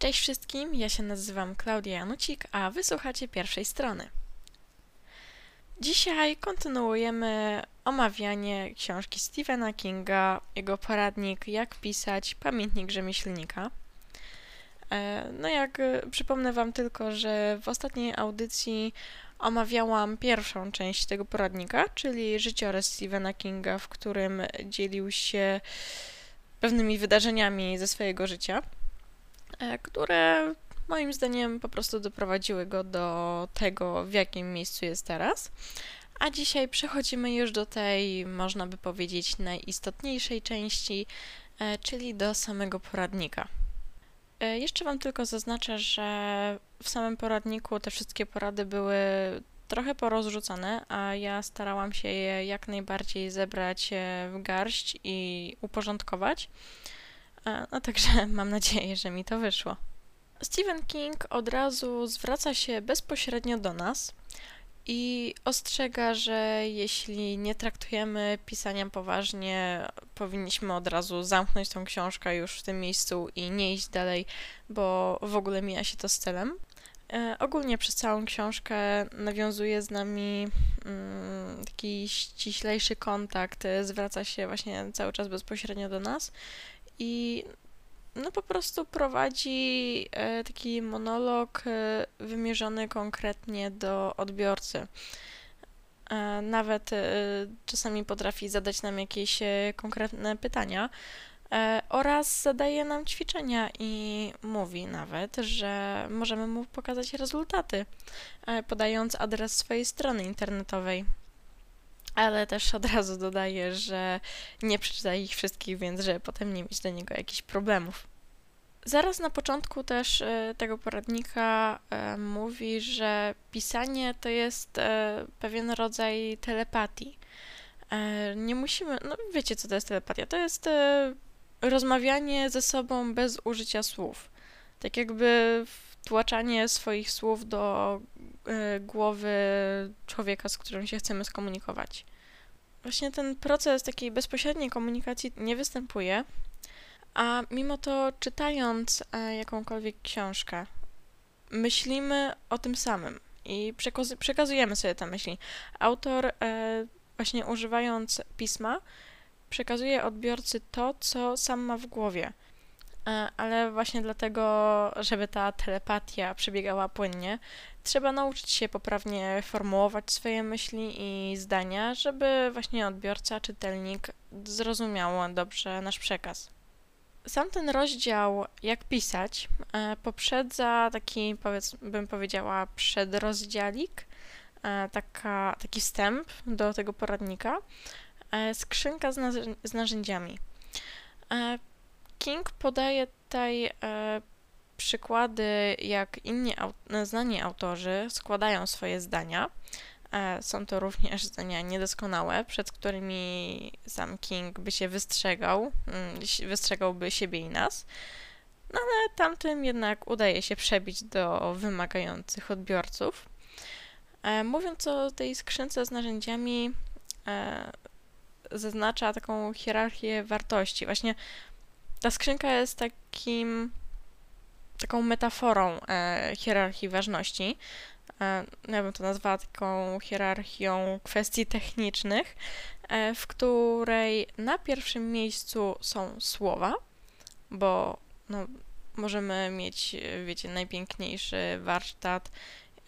Cześć wszystkim, ja się nazywam Klaudia Janucik, a wysłuchacie pierwszej strony. Dzisiaj kontynuujemy omawianie książki Stephena Kinga, jego poradnik Jak pisać, pamiętnik rzemieślnika. E, no jak e, przypomnę Wam tylko, że w ostatniej audycji omawiałam pierwszą część tego poradnika, czyli życiorys Stephena Kinga, w którym dzielił się pewnymi wydarzeniami ze swojego życia, które moim zdaniem po prostu doprowadziły go do tego, w jakim miejscu jest teraz. A dzisiaj przechodzimy już do tej, można by powiedzieć, najistotniejszej części, czyli do samego poradnika. E, jeszcze Wam tylko zaznaczę, że w samym poradniku te wszystkie porady były trochę porozrzucane, a ja starałam się je jak najbardziej zebrać e, w garść i uporządkować. E, no także mam nadzieję, że mi to wyszło. Stephen King od razu zwraca się bezpośrednio do nas i ostrzega, że jeśli nie traktujemy pisania poważnie, powinniśmy od razu zamknąć tą książkę już w tym miejscu i nie iść dalej, bo w ogóle mija się to z celem. E, ogólnie przez całą książkę nawiązuje z nami mm, taki ściślejszy kontakt, zwraca się właśnie cały czas bezpośrednio do nas i no po prostu prowadzi e, taki monolog e, wymierzony konkretnie do odbiorcy. E, nawet czasami potrafi zadać nam jakieś konkretne pytania oraz zadaje nam ćwiczenia i mówi nawet, że możemy mu pokazać rezultaty, podając adres swojej strony internetowej. Ale też od razu dodaję, że nie przeczyta ich wszystkich, więc żeby potem nie mieć do niego jakichś problemów. Zaraz na początku też e, tego poradnika e, mówi, że pisanie to jest e, pewien rodzaj telepatii. Nie musimy, no wiecie co to jest telepatia? To jest rozmawianie ze sobą bez użycia słów. Tak jakby wtłaczanie swoich słów do głowy człowieka, z którym się chcemy skomunikować. Właśnie ten proces takiej bezpośredniej komunikacji nie występuje, a mimo to, czytając e, jakąkolwiek książkę, myślimy o tym samym i przekazujemy sobie te myśli. Autor, e, właśnie używając pisma, przekazuje odbiorcy to, co sam ma w głowie. E, ale właśnie dlatego, żeby ta telepatia przebiegała płynnie, trzeba nauczyć się poprawnie formułować swoje myśli i zdania, żeby właśnie odbiorca, czytelnik zrozumiał dobrze nasz przekaz. Sam ten rozdział, jak pisać, e, poprzedza taki, powiedz, bym powiedziała, przedrozdziałik, e, taka, taki wstęp do tego poradnika, skrzynka z, z narzędziami. King podaje tutaj przykłady, jak inni znani autorzy składają swoje zdania E, są to również zdania niedoskonałe, przed którymi sam King by się wystrzegał, mm, wystrzegałby siebie i nas. No ale tamtym jednak udaje się przebić do wymagających odbiorców. E, mówiąc o tej skrzynce z narzędziami, e, zaznacza taką hierarchię wartości. Właśnie ta skrzynka jest takim taką metaforą hierarchii ważności, E, ja bym to nazwała taką hierarchią kwestii technicznych, e, w której na pierwszym miejscu są słowa, bo no, możemy mieć, wiecie, najpiękniejszy warsztat,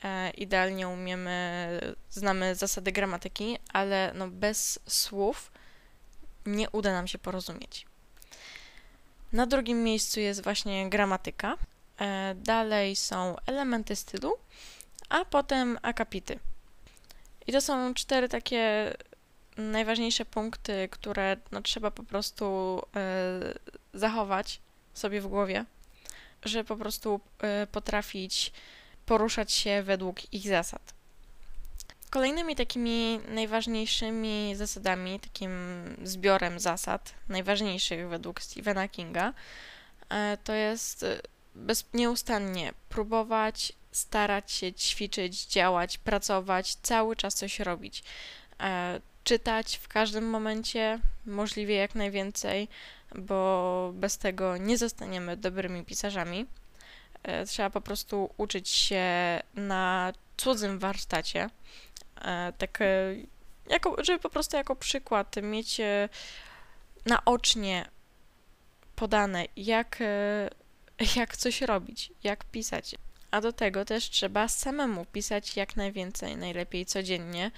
e, idealnie umiemy, znamy zasady gramatyki, ale no, bez słów nie uda nam się porozumieć. Na drugim miejscu jest właśnie gramatyka. Dalej są elementy stylu, a potem akapity. I to są cztery takie najważniejsze punkty, które no, trzeba po prostu y, zachować sobie w głowie, żeby po prostu y, potrafić poruszać się według ich zasad. Kolejnymi takimi najważniejszymi zasadami, takim zbiorem zasad, najważniejszych według Stephena Kinga, y, to jest bez, nieustannie próbować, starać się ćwiczyć, działać, pracować, cały czas coś robić. E, czytać w każdym momencie, możliwie jak najwięcej, bo bez tego nie zostaniemy dobrymi pisarzami. e, trzeba po prostu uczyć się na cudzym warsztacie, e, tak e, jako, żeby po prostu jako przykład mieć e, naocznie podane, jak, e, jak coś robić, jak pisać. A do tego też trzeba samemu pisać jak najwięcej, najlepiej codziennie,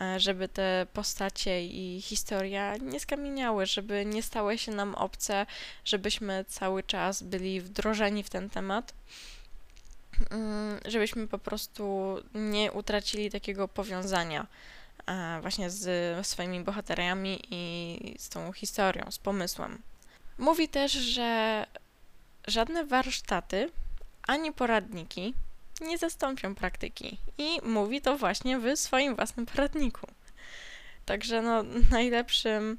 e, żeby te postacie i historia nie skamieniały, żeby nie stały się nam obce, żebyśmy cały czas byli wdrożeni w ten temat, żebyśmy po prostu nie utracili takiego powiązania e, właśnie z swoimi bohaterami i z tą historią, z pomysłem. Mówi też, że żadne warsztaty ani poradniki nie zastąpią praktyki. I mówi to właśnie w swoim własnym poradniku. Także no, najlepszym,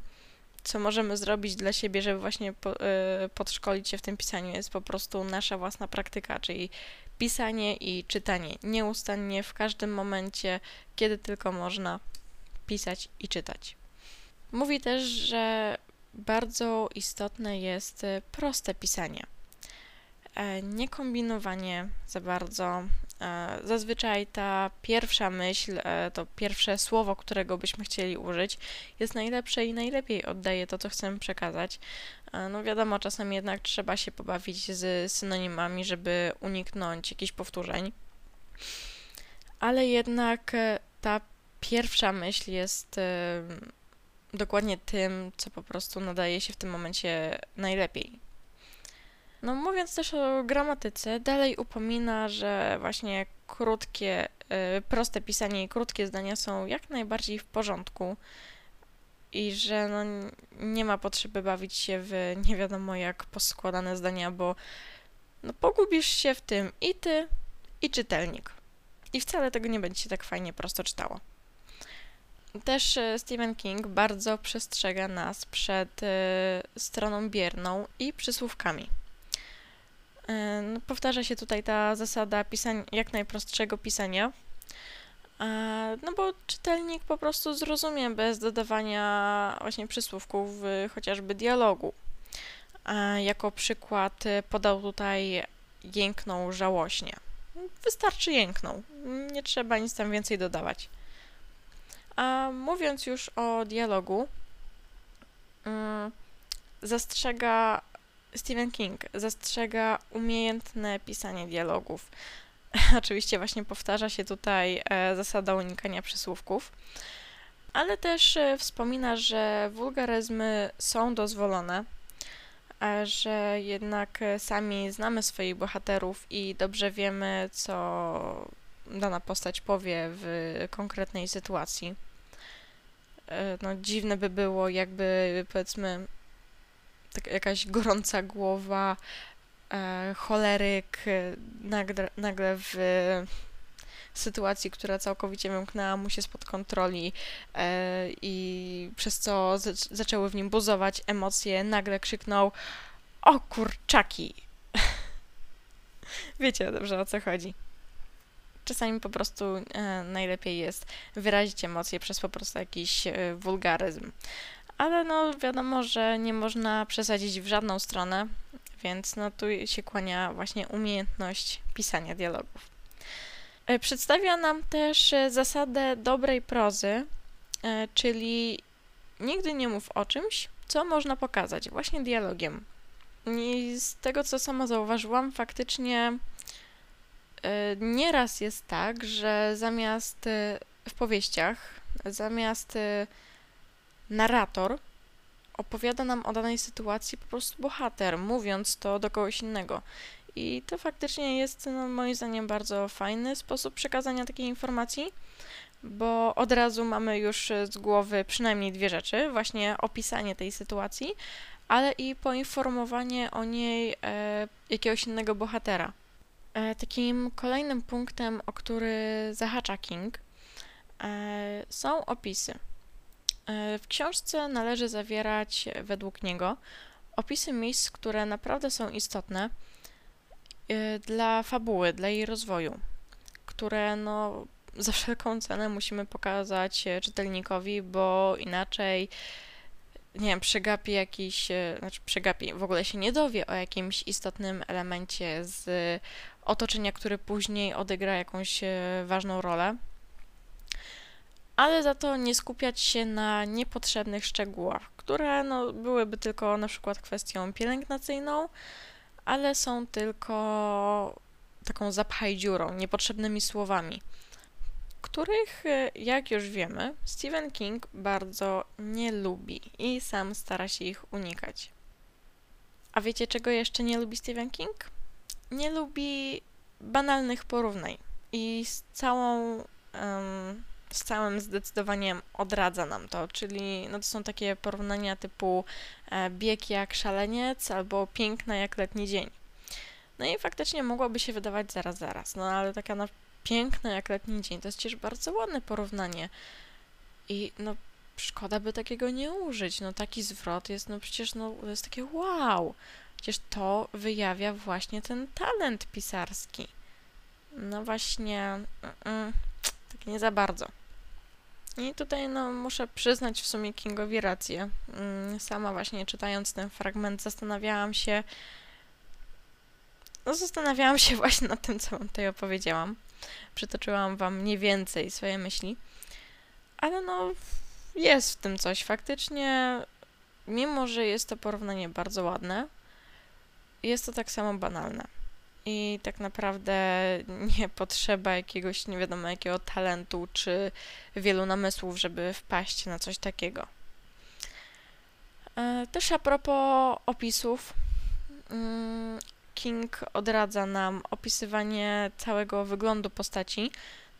co możemy zrobić dla siebie, żeby właśnie po, y, podszkolić się w tym pisaniu, jest po prostu nasza własna praktyka, czyli pisanie i czytanie nieustannie, w każdym momencie, kiedy tylko można pisać i czytać. Mówi też, że bardzo istotne jest y, proste pisanie. E, nie kombinowanie za bardzo. E, zazwyczaj ta pierwsza myśl, e, to pierwsze słowo, którego byśmy chcieli użyć, jest najlepsze i najlepiej oddaje to, co chcemy przekazać. No wiadomo, czasem jednak trzeba się pobawić z synonimami, żeby uniknąć jakichś powtórzeń. Ale jednak ta pierwsza myśl jest dokładnie tym, co po prostu nadaje się w tym momencie najlepiej. No mówiąc też o gramatyce, dalej upomina, że właśnie krótkie, y, proste pisanie i krótkie zdania są jak najbardziej w porządku i że no, nie ma potrzeby bawić się w nie wiadomo jak poskładane zdania, bo no, pogubisz się w tym i ty, i czytelnik. I wcale tego nie będzie się tak fajnie prosto czytało. Też y, Stephen King bardzo przestrzega nas przed y, stroną bierną i przysłówkami. E, no, powtarza się tutaj ta zasada pisania, jak najprostszego pisania, e, no bo czytelnik po prostu zrozumie bez dodawania właśnie przysłówków chociażby dialogu. E, jako przykład podał tutaj jęknął żałośnie. Wystarczy jęknął, nie trzeba nic tam więcej dodawać. A mówiąc już o dialogu, mm, zastrzega Stephen King zastrzega umiejętne pisanie dialogów. Oczywiście właśnie powtarza się tutaj e, zasada unikania przysłówków, ale też e, wspomina, że wulgaryzmy są dozwolone, że jednak e, sami znamy swoich bohaterów i dobrze wiemy, co dana postać powie w konkretnej sytuacji. No, dziwne by było, jakby powiedzmy tak, jakaś gorąca głowa, e, choleryk, e, nagle, nagle w sytuacji, która całkowicie wymknęła mu się spod kontroli e, i przez co zaczęły w nim buzować emocje, nagle krzyknął o kurczaki. Wiecie dobrze o co chodzi. Czasami po prostu e, najlepiej jest wyrazić emocje przez po prostu jakiś e, wulgaryzm ale no wiadomo, że nie można przesadzić w żadną stronę, więc no tu się kłania właśnie umiejętność pisania dialogów. E, przedstawia nam też e, zasadę dobrej prozy, e, czyli nigdy nie mów o czymś, co można pokazać właśnie dialogiem. I z tego, co sama zauważyłam, faktycznie nieraz jest tak, że zamiast w powieściach, zamiast narrator opowiada nam o danej sytuacji po prostu bohater, mówiąc to do kogoś innego. I to faktycznie jest, no, moim zdaniem, bardzo fajny sposób przekazania takiej informacji, bo od razu mamy już z głowy przynajmniej dwie rzeczy: właśnie opisanie tej sytuacji, ale i poinformowanie o niej e, jakiegoś innego bohatera. E, takim kolejnym punktem, o który zahacza King, e, są opisy. E, w książce należy zawierać, według niego, opisy miejsc, które naprawdę są istotne e, dla fabuły, dla jej rozwoju, które no, za wszelką cenę musimy pokazać czytelnikowi, bo inaczej nie wiem, przegapi jakiś, e, znaczy przegapi, w ogóle się nie dowie o jakimś istotnym elemencie z otoczenia, który później odegra jakąś e, ważną rolę. Ale za to nie skupiać się na niepotrzebnych szczegółach, które no, byłyby tylko na przykład kwestią pielęgnacyjną, ale są tylko taką zapchaj dziurą, niepotrzebnymi słowami, których, e, jak już wiemy, Stephen King bardzo nie lubi i sam stara się ich unikać. A wiecie, czego jeszcze nie lubi Stephen King? Nie lubi banalnych porównań i z całą um, z całym zdecydowaniem odradza nam to, czyli no to są takie porównania typu e, bieg jak szaleniec albo piękna jak letni dzień. No i faktycznie mogłoby się wydawać zaraz, zaraz, no ale taka no, piękna jak letni dzień to jest przecież bardzo ładne porównanie i no szkoda by takiego nie użyć, no taki zwrot jest no przecież no to jest takie wow, przecież to wyjawia właśnie ten talent pisarski. No właśnie, mm, mm, tak nie za bardzo. I tutaj no, muszę przyznać w sumie Kingowi rację. Mm, sama właśnie czytając ten fragment zastanawiałam się, no zastanawiałam się właśnie nad tym, co wam tutaj opowiedziałam. Przytoczyłam wam mniej więcej swoje myśli. Ale no, jest w tym coś. Faktycznie, mimo że jest to porównanie bardzo ładne, jest to tak samo banalne i tak naprawdę nie potrzeba jakiegoś nie wiadomo jakiego talentu czy wielu namysłów, żeby wpaść na coś takiego. E, też a propos opisów, mm, King odradza nam opisywanie całego wyglądu postaci,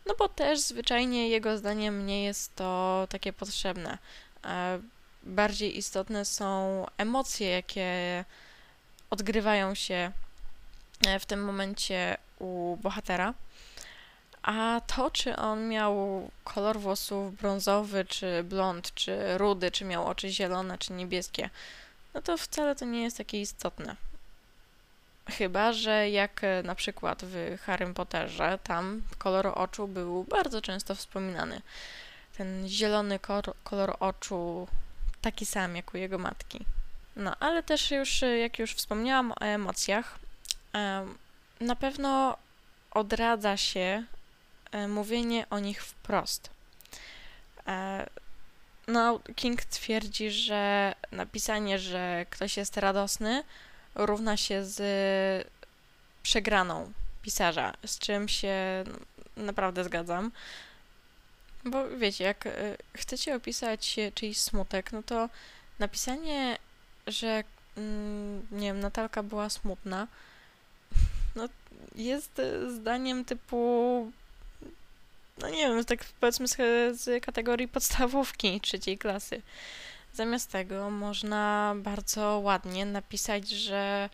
no bo też zwyczajnie jego zdaniem nie jest to takie potrzebne. E, bardziej istotne są emocje, jakie odgrywają się w tym momencie u bohatera. A to, czy on miał kolor włosów brązowy, czy blond, czy rudy, czy miał oczy zielone, czy niebieskie, no to wcale to nie jest takie istotne. Chyba, że jak e, na przykład w Harrym Potterze, tam kolor oczu był bardzo często wspominany. Ten zielony kolor oczu taki sam jak u jego matki. No, ale też już, jak już wspomniałam o emocjach, na pewno odradza się e, mówienie o nich wprost. E, no, King twierdzi, że napisanie, że ktoś jest radosny, równa się z przegraną pisarza, z czym się naprawdę zgadzam. Bo wiecie, jak e, chcecie opisać czyjś smutek, no to napisanie, że mm, nie wiem, Natalka była smutna, jest e, zdaniem typu, no nie wiem, tak powiedzmy z, z kategorii podstawówki trzeciej klasy. Zamiast tego można bardzo ładnie napisać, że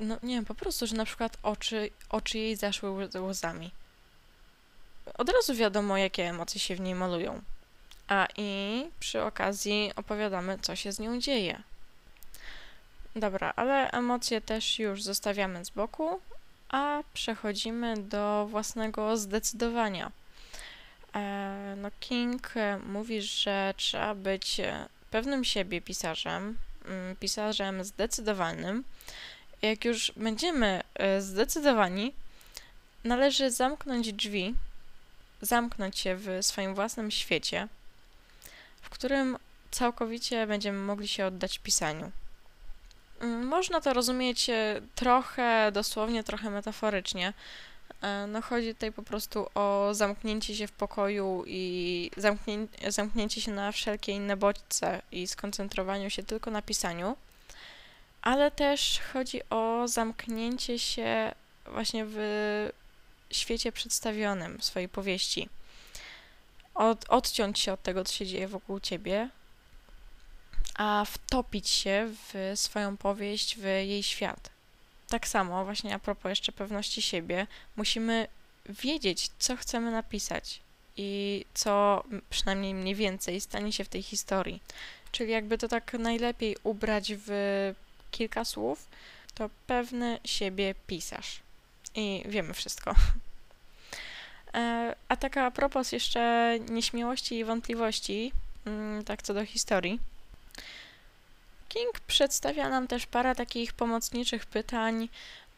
no nie wiem, po prostu, że na przykład oczy, oczy jej zaszły łzami. Od razu wiadomo, jakie emocje się w niej malują. A i przy okazji opowiadamy, co się z nią dzieje. Dobra, ale emocje też już zostawiamy z boku, a przechodzimy do własnego zdecydowania. E, no King e, mówi, że trzeba być e, pewnym siebie pisarzem, mm, pisarzem zdecydowanym. Jak już będziemy zdecydowani, należy zamknąć drzwi, zamknąć się w swoim własnym świecie, w którym całkowicie będziemy mogli się oddać pisaniu. Można to rozumieć e, trochę dosłownie, trochę metaforycznie. E, no chodzi tutaj po prostu o zamknięcie się w pokoju i zamknię, zamknięcie się na wszelkie inne bodźce i skoncentrowaniu się tylko na pisaniu, ale też chodzi o zamknięcie się właśnie w świecie przedstawionym swojej powieści. Od, odciąć się od tego, co się dzieje wokół ciebie, a wtopić się w swoją powieść, w jej świat. Tak samo, właśnie a propos jeszcze pewności siebie, musimy wiedzieć, co chcemy napisać i co przynajmniej mniej więcej stanie się w tej historii. Czyli jakby to tak najlepiej ubrać w kilka słów, to pewny siebie pisarz. I wiemy wszystko. E, a taka a propos jeszcze nieśmiałości i wątpliwości, mm, tak co do historii, King przedstawia nam też parę takich pomocniczych pytań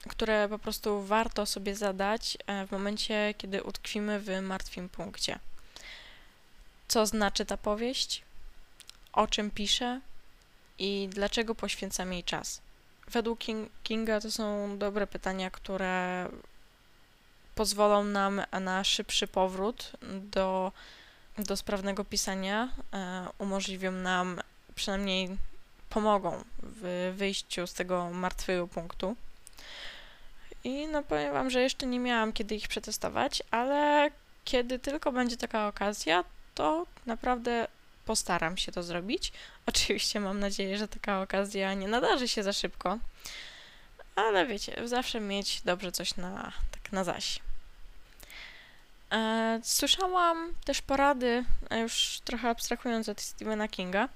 które po prostu warto sobie zadać e, w momencie, kiedy utkwimy w martwym punkcie. Co znaczy ta powieść? O czym pisze? I dlaczego poświęcam jej czas? Według King Kinga to są dobre pytania, które pozwolą nam na szybszy powrót do, do sprawnego pisania, e, umożliwią nam, przynajmniej pomogą w wyjściu z tego martwego punktu. I no powiem Wam, że jeszcze nie miałam kiedy ich przetestować, ale kiedy tylko będzie taka okazja, to naprawdę postaram się to zrobić. Oczywiście mam nadzieję, że taka okazja nie nadarzy się za szybko, ale wiecie, zawsze mieć dobrze coś na, tak na zaś. E, słyszałam też porady, e, już trochę abstrahując od Stephena Kinga,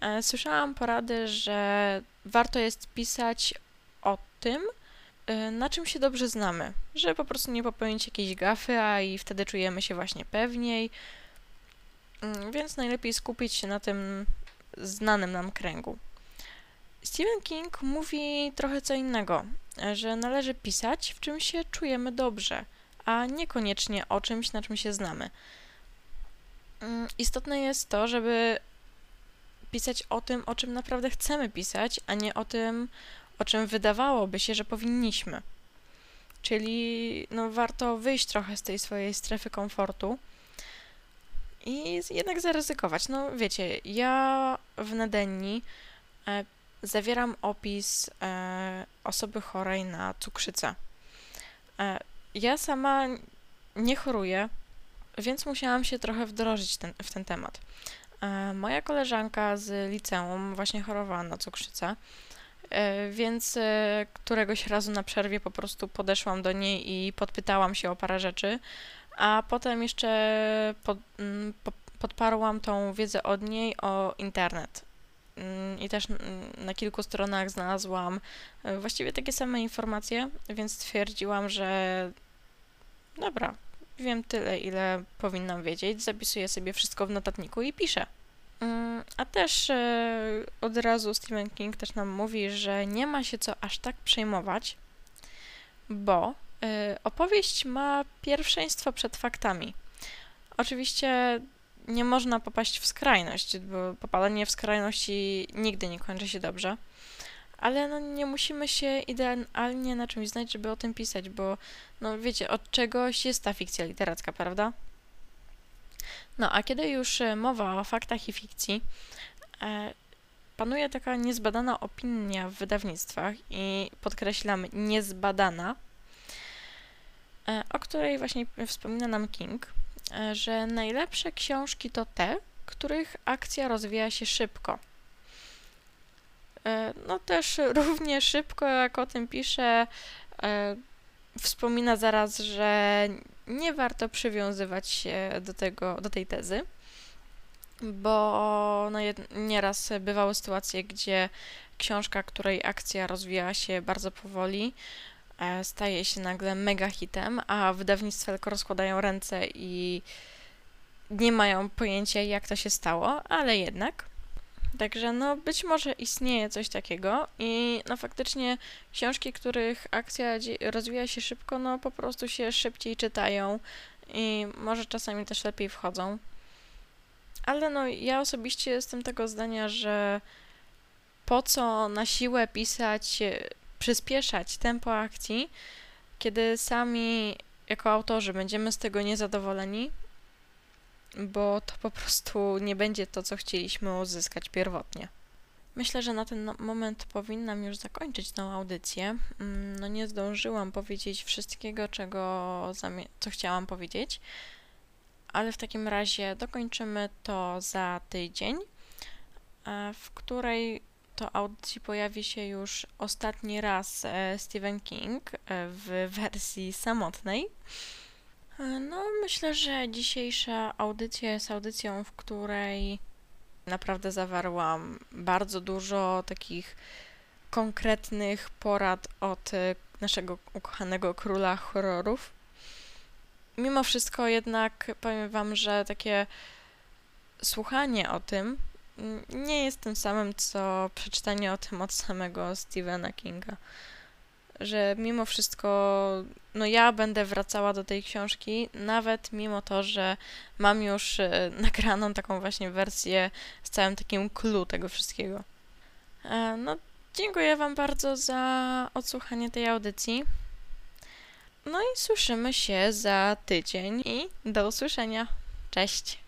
e, słyszałam porady, że warto jest pisać o tym, na czym się dobrze znamy, że po prostu nie popełnić jakiejś gafy, a i wtedy czujemy się właśnie pewniej, mm, więc najlepiej skupić się na tym znanym nam kręgu. Stephen King mówi trochę co innego, że należy pisać, w czym się czujemy dobrze – a niekoniecznie o czymś, na czym się znamy. Mm, istotne jest to, żeby pisać o tym, o czym naprawdę chcemy pisać, a nie o tym, o czym wydawałoby się, że powinniśmy. Czyli no, warto wyjść trochę z tej swojej strefy komfortu i jednak zaryzykować. No wiecie, ja w Nadenni e, zawieram opis e, osoby chorej na cukrzycę. E, ja sama nie choruję, więc musiałam się trochę wdrożyć ten, w ten temat. E, moja koleżanka z liceum właśnie chorowała na cukrzycę, e, więc e, któregoś razu na przerwie po prostu podeszłam do niej i podpytałam się o parę rzeczy, a potem jeszcze pod, mm, podparłam tą wiedzę od niej o internet. Mm, I też na kilku stronach znalazłam właściwie takie same informacje, więc stwierdziłam, że dobra, wiem tyle, ile powinnam wiedzieć, zapisuję sobie wszystko w notatniku i piszę. Mm, a też e, od razu Stephen King też nam mówi, że nie ma się co aż tak przejmować, bo e, opowieść ma pierwszeństwo przed faktami. Oczywiście nie można popaść w skrajność, bo popadanie w skrajności nigdy nie kończy się dobrze ale no nie musimy się idealnie na czymś znać, żeby o tym pisać, bo no wiecie, od czegoś jest ta fikcja literacka, prawda? No, a kiedy już e, mowa o faktach i fikcji, e, panuje taka niezbadana opinia w wydawnictwach i podkreślam niezbadana, e, o której właśnie wspomina nam King, że najlepsze książki to te, których akcja rozwija się szybko – E, no też równie szybko, jak o tym pisze, e, wspomina zaraz, że nie warto przywiązywać się do, tego, do tej tezy, bo no nieraz bywały sytuacje, gdzie książka, której akcja rozwija się bardzo powoli, staje się nagle mega hitem, a wydawnictwa tylko rozkładają ręce i nie mają pojęcia, jak to się stało, ale jednak. Także no być może istnieje coś takiego i no faktycznie książki, których akcja rozwija się szybko, no po prostu się szybciej czytają i może czasami też lepiej wchodzą. Ale no ja osobiście jestem tego zdania, że po co na siłę pisać, przyspieszać tempo akcji, kiedy sami jako autorzy będziemy z tego niezadowoleni, bo to po prostu nie będzie to, co chcieliśmy uzyskać pierwotnie. Myślę, że na ten no, moment powinnam już zakończyć tą audycję. Mm, no nie zdążyłam powiedzieć wszystkiego, czego co chciałam powiedzieć, ale w takim razie dokończymy to za tydzień, w której to audycji pojawi się już ostatni raz e, Stephen King e, w wersji samotnej. E, no, myślę, że dzisiejsza audycja jest audycją, w której naprawdę zawarłam bardzo dużo takich konkretnych porad od naszego ukochanego króla horrorów. Mimo wszystko jednak powiem Wam, że takie słuchanie o tym nie jest tym samym, co przeczytanie o tym od samego Stephena Kinga. że mimo wszystko, no ja będę wracała do tej książki, nawet mimo to, że mam już e, nagraną taką właśnie wersję z całym takim clue tego wszystkiego. E, no, dziękuję Wam bardzo za odsłuchanie tej audycji. No i słyszymy się za tydzień i do usłyszenia. Cześć!